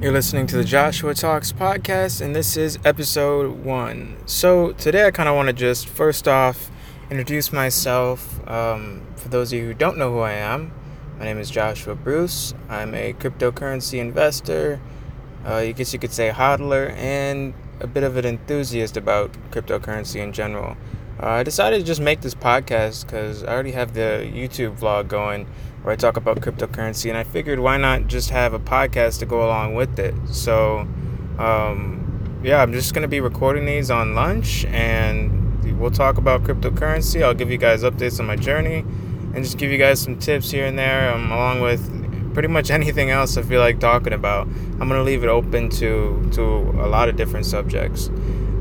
You're listening to the Joshua Talks podcast, and this is episode one. So, today I kind of want to just first off introduce myself. Um, for those of you who don't know who I am, my name is Joshua Bruce. I'm a cryptocurrency investor, uh, I guess you could say hodler, and a bit of an enthusiast about cryptocurrency in general. Uh, I decided to just make this podcast because I already have the YouTube vlog going where I talk about cryptocurrency, and I figured why not just have a podcast to go along with it. So, um, yeah, I'm just gonna be recording these on lunch, and we'll talk about cryptocurrency. I'll give you guys updates on my journey, and just give you guys some tips here and there, um, along with pretty much anything else I feel like talking about. I'm gonna leave it open to to a lot of different subjects.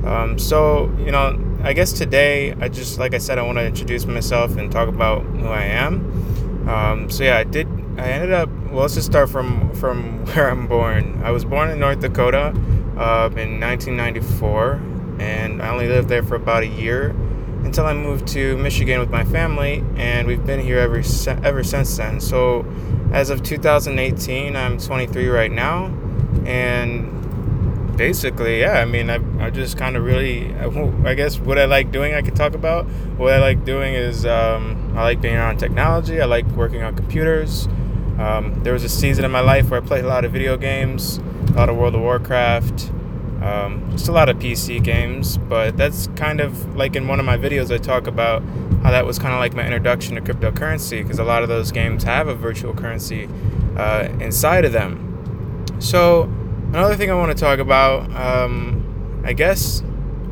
Um, so, you know, I guess today I just like I said I want to introduce myself and talk about who I am. Um, so yeah, I did. I ended up. Well, let's just start from from where I'm born. I was born in North Dakota uh, in 1994, and I only lived there for about a year until I moved to Michigan with my family, and we've been here ever ever since then. So, as of 2018, I'm 23 right now, and basically, yeah. I mean, I, I just kind of really, I, guess what I like doing, I could talk about. What I like doing is um, I like being around technology. I like working on computers. Um, there was a season in my life where I played a lot of video games, a lot of World of Warcraft, um, just a lot of PC games. But that's kind of like in one of my videos, I talk about how that was kind of like my introduction to cryptocurrency because a lot of those games have a virtual currency uh, inside of them. So, Another thing I want to talk about, um, I guess,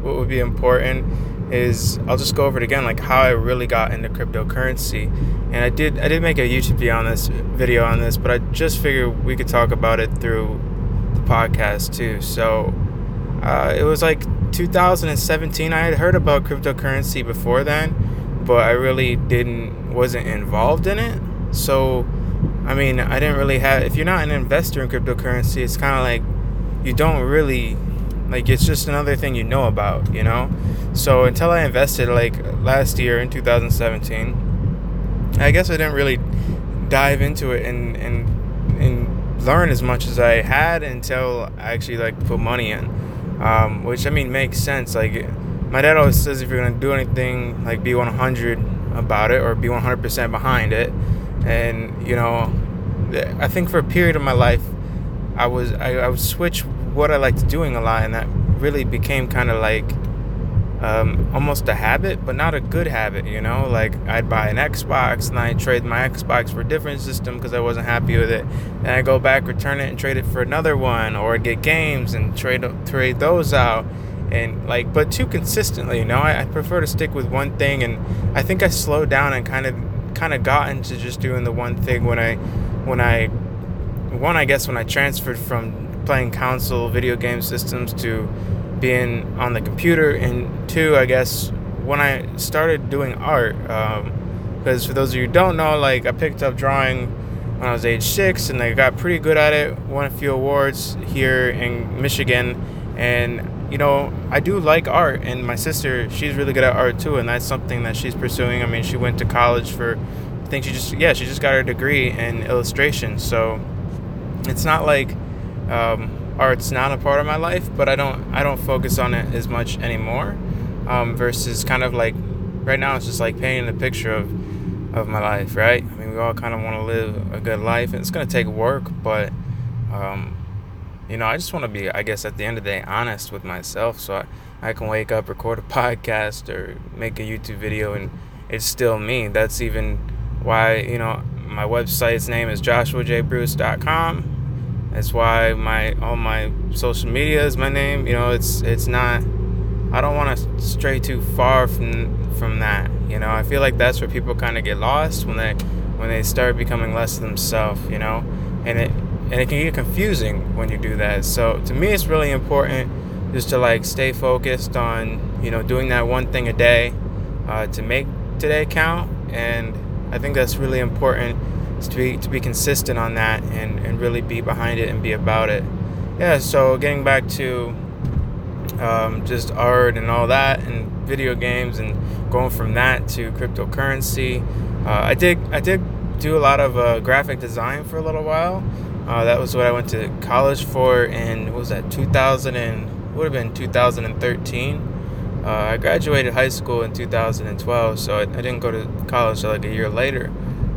what would be important is I'll just go over it again, like how I really got into cryptocurrency. And I did I did make a YouTube video on this video on this, but I just figured we could talk about it through the podcast too. So uh, it was like 2017. I had heard about cryptocurrency before then, but I really didn't wasn't involved in it. So I mean, I didn't really have. If you're not an investor in cryptocurrency, it's kind of like you don't really like. It's just another thing you know about, you know. So until I invested like last year in 2017, I guess I didn't really dive into it and and and learn as much as I had until I actually like put money in, um, which I mean makes sense. Like my dad always says, if you're gonna do anything, like be 100 about it or be 100% behind it and you know i think for a period of my life i was i, I would switch what i liked doing a lot and that really became kind of like um, almost a habit but not a good habit you know? Like i'd buy an xbox and i'd trade my xbox for a different system because i wasn't happy with it. And i go back return it and trade it for another one or get games and trade trade those out. And like but too consistently you know? I, I prefer to stick with one thing and i think i slowed down and kind of kind of got into just doing the one thing when I when I one I guess when I transferred from playing console video game systems to being on the computer. And two I guess when I started doing art because um, for those of you who don't know like I picked up drawing when I was age six and I got pretty good at it won a few awards here in Michigan. And you know, I do like art, and my sister, she's really good at art too, and that's something that she's pursuing. I mean, she went to college for, I think she just, yeah, she just got her degree in illustration. So it's not like um, art's not a part of my life, but I don't, I don't focus on it as much anymore. Um, versus kind of like right now, it's just like painting a picture of, of my life, right? I mean, we all kind of want to live a good life, and it's gonna take work, but um, you know, I just want to be, I guess, at the end of the day, honest with myself. So I, I can wake up, record a podcast, or make a YouTube video, and it's still me. That's even why, you know, my website's name is joshuajbruce.com. That's why my all my social media is my name. You know, it's it's not. I don't want to stray too far from from that. You know, I feel like that's where people kind of get lost when they when they start becoming less themselves. You know, and it and it can get confusing when you do that. So to me, it's really important just to like stay focused on you know doing that one thing a day uh, to make today count, and I think that's really important to be to be consistent on that and and really be behind it and be about it. Yeah. So getting back to um, just art and all that and video games and going from that to cryptocurrency. Uh, I did I did do a lot of uh, graphic design for a little while Uh, that was what I went to college for in what was that 2000 and would have been 2013. Uh, I graduated high school in 2012, so I, I didn't go to college until like a year later.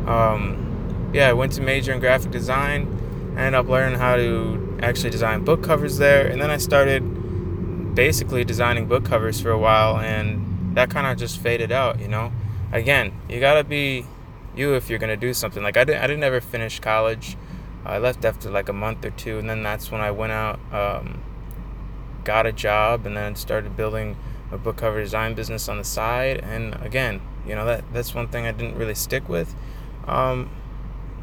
Um, yeah, I went to major in graphic design. I ended up learning how to actually design book covers there, and then I started basically designing book covers for a while, and that kind of just faded out. You know, again, you gotta be you if you're gonna do something. Like I didn't, I didn't ever finish college. I left after like a month or two, and then that's when I went out, um, got a job, and then started building a book cover design business on the side. And again, you know that that's one thing I didn't really stick with. Um,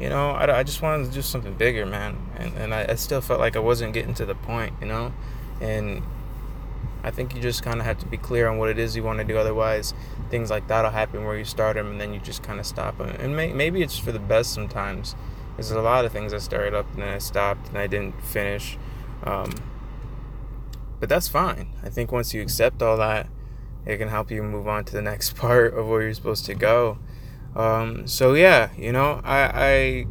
you know, I, I just wanted to do something bigger, man. And and I, I still felt like I wasn't getting to the point, you know. And I think you just kind of have to be clear on what it is you want to do. Otherwise, things like that'll happen where you start them and then you just kind of stop them. And may, maybe it's for the best sometimes. There's a lot of things I started up and then I stopped and I didn't finish. Um, but that's fine. I think once you accept all that, it can help you move on to the next part of where you're supposed to go. Um, so yeah, you know, I, I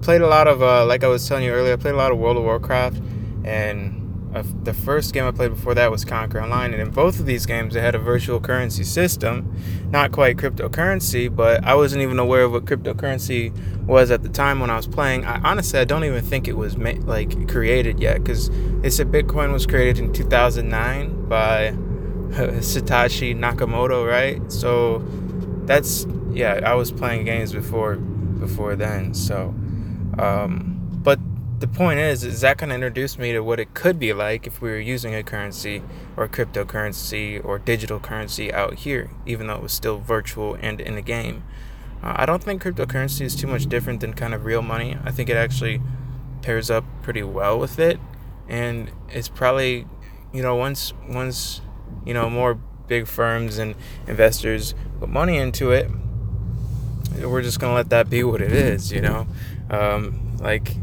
played a lot of, uh, like I was telling you earlier, I played a lot of World of Warcraft, and uh, the first game I played before that was Conquer Online, and in both of these games, they had a virtual currency system, not quite cryptocurrency, but I wasn't even aware of what cryptocurrency was at the time when I was playing. I honestly, I don't even think it was ma- like created yet, because they said Bitcoin was created in 2009 by Satoshi Nakamoto, right? So that's yeah. I was playing games before before then. So, um, the point is, is that kind of introduced me to what it could be like if we were using a currency or cryptocurrency or digital currency out here, even though it was still virtual and in a game. Uh, I don't think cryptocurrency is too much different than kind of real money. I think it actually pairs up pretty well with it, and it's probably, you know, once once you know more big firms and investors put money into it, we're just gonna let that be what it is, you know. Um, like,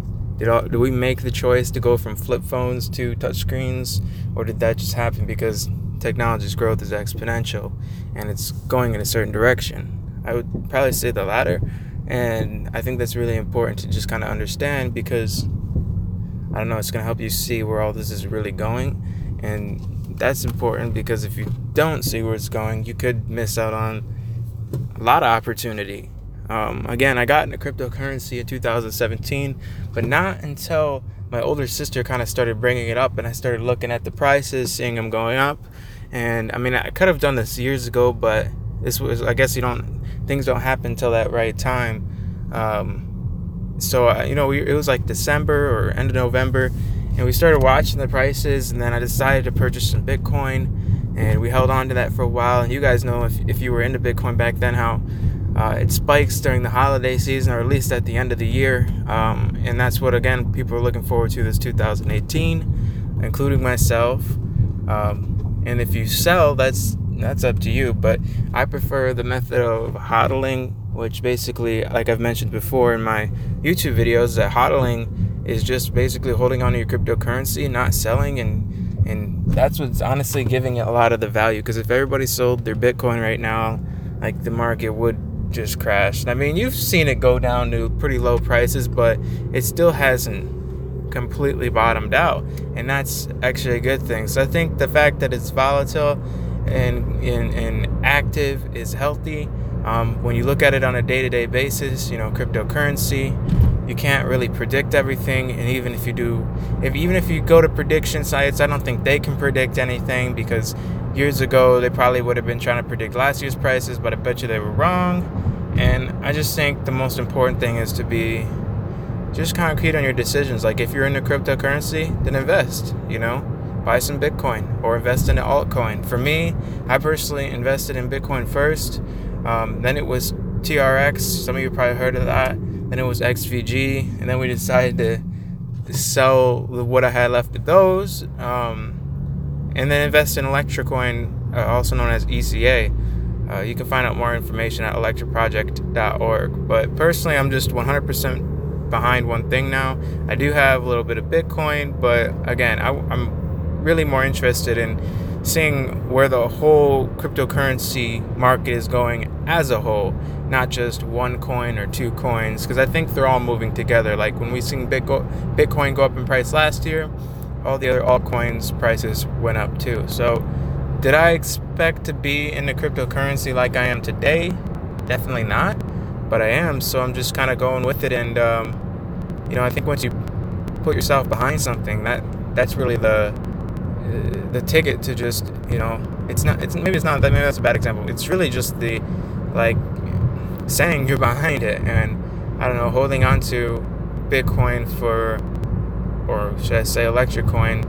did all, did we make the choice to go from flip phones to touchscreens, or did that just happen because technology's growth is exponential and it's going in a certain direction? I would probably say the latter, and I think that's really important to just kind of understand because I don't know, it's gonna help you see where all this is really going, and that's important because if you don't see where it's going, you could miss out on a lot of opportunity. Um, again, I got into cryptocurrency in 2017, but not until my older sister kind of started bringing it up and I started looking at the prices, seeing them going up. And I mean, I could have done this years ago, but this was, I guess, you don't, things don't happen until that right time. Um, so, uh, you know, we, it was like December or end of November, and we started watching the prices and then i decided to purchase some bitcoin and we held on to that for a while and you guys know if, if you were into bitcoin back then how uh, it spikes during the holiday season or at least at the end of the year um, and that's what again people are looking forward to this 2018 including myself um, and if you sell that's that's up to you but i prefer the method of hodling which basically like i've mentioned before in my youtube videos that hodling is just basically holding on to your cryptocurrency, not selling, and and that's what's honestly giving it a lot of the value. Because if everybody sold their Bitcoin right now, like the market would just crashed. I mean, you've seen it go down to pretty low prices, but it still hasn't completely bottomed out, and that's actually a good thing. So I think the fact that it's volatile and and, and active is healthy. Um, when you look at it on a day-to-day basis, you know, cryptocurrency you can't really predict everything and even if you do if even if you go to prediction sites i don't think they can predict anything because years ago they probably would have been trying to predict last year's prices but i bet you they were wrong. And i just think the most important thing is to be just concrete on your decisions. Like if you're into cryptocurrency then invest you know? Buy some bitcoin or invest in an altcoin. For me i personally invested in bitcoin first. Um, then it was trx some of you probably heard of that. Then it was XVG, and then we decided to, sell what I had left of those, um, and then invest in Electra coin, uh, also known as ECA. Uh, you can find out more information at electraproject.org. But personally, I'm just 100% behind one thing now. I do have a little bit of Bitcoin, but again, I, I'm really more interested in seeing where the whole cryptocurrency market is going as a whole, not just one coin or two coins, because I think they're all moving together. Like when we seen Bitcoin go up in price last year, all the other altcoins prices went up too. So, did I expect to be in the cryptocurrency like I am today? Definitely not, but I am. So I'm just kind of going with it, and um, you know, I think once you put yourself behind something, that that's really the the ticket to just you know it's not it's maybe it's not that maybe that's a bad example it's really just the like saying you're behind it and i don't know holding on to bitcoin for or should i say Electra coin?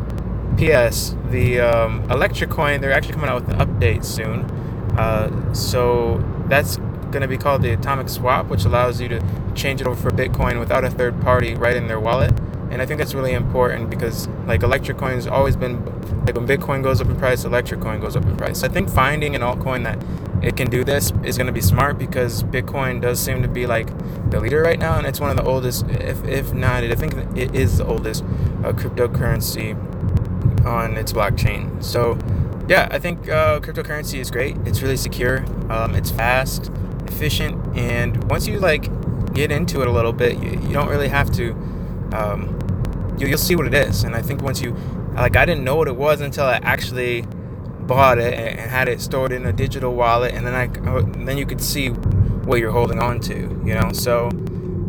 Ps the um, Electra coin they're actually coming out with an update soon. Uh, so that's going to be called the atomic swap which allows you to change it over for bitcoin without a third party right in their wallet. And I think that's really important because like Electra Coin has always been like when Bitcoin goes up in price, Electra coin goes up in price. I think finding an altcoin that it can do this is going to be smart because Bitcoin does seem to be like the leader right now, and it's one of the oldest, if if not, I think it is the oldest uh, cryptocurrency on its blockchain. So yeah, I think uh, cryptocurrency is great. It's really secure. Um, it's fast, efficient, and once you like get into it a little bit, you, you don't really have to. Um, you, will see what it is. And I think once you, like, I didn't know what it was until I actually bought it and, had it stored in a digital wallet, and then I, then you could see what you're holding on to, you know. So,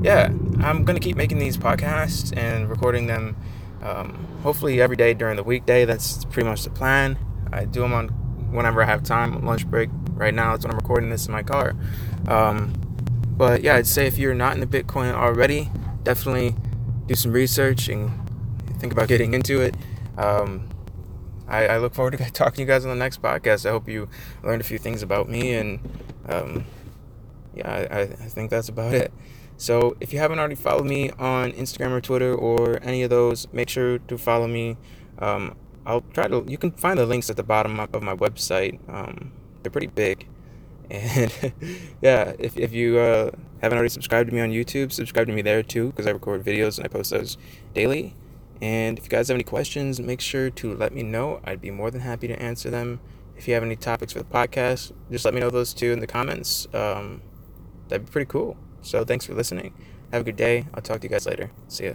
yeah, I'm gonna keep making these podcasts and recording them. Um, hopefully every day during the weekday. That's pretty much the plan. I do them on whenever I have time, lunch break. Right now, it's when I'm recording this in my car. Um, but yeah, I'd say if you're not in the Bitcoin already, definitely do some research and think about getting into it. Um, I, I, look forward to talking to you guys on the next podcast. I hope you learned a few things about me, and um, yeah, I, I think that's about it. So if you haven't already followed me on Instagram or Twitter or any of those, make sure to follow me. Um, I'll try to. You can find the links at the bottom of my website. Um, they're pretty big. And yeah, if, if you uh, haven't already subscribed to me on YouTube, subscribe to me there too, because I record videos and I post those daily. And if you guys have any questions, make sure to let me know. I'd be more than happy to answer them. If you have any topics for the podcast, just let me know those too in the comments. Um, that'd be pretty cool. So thanks for listening. Have a good day. I'll talk to you guys later. See ya.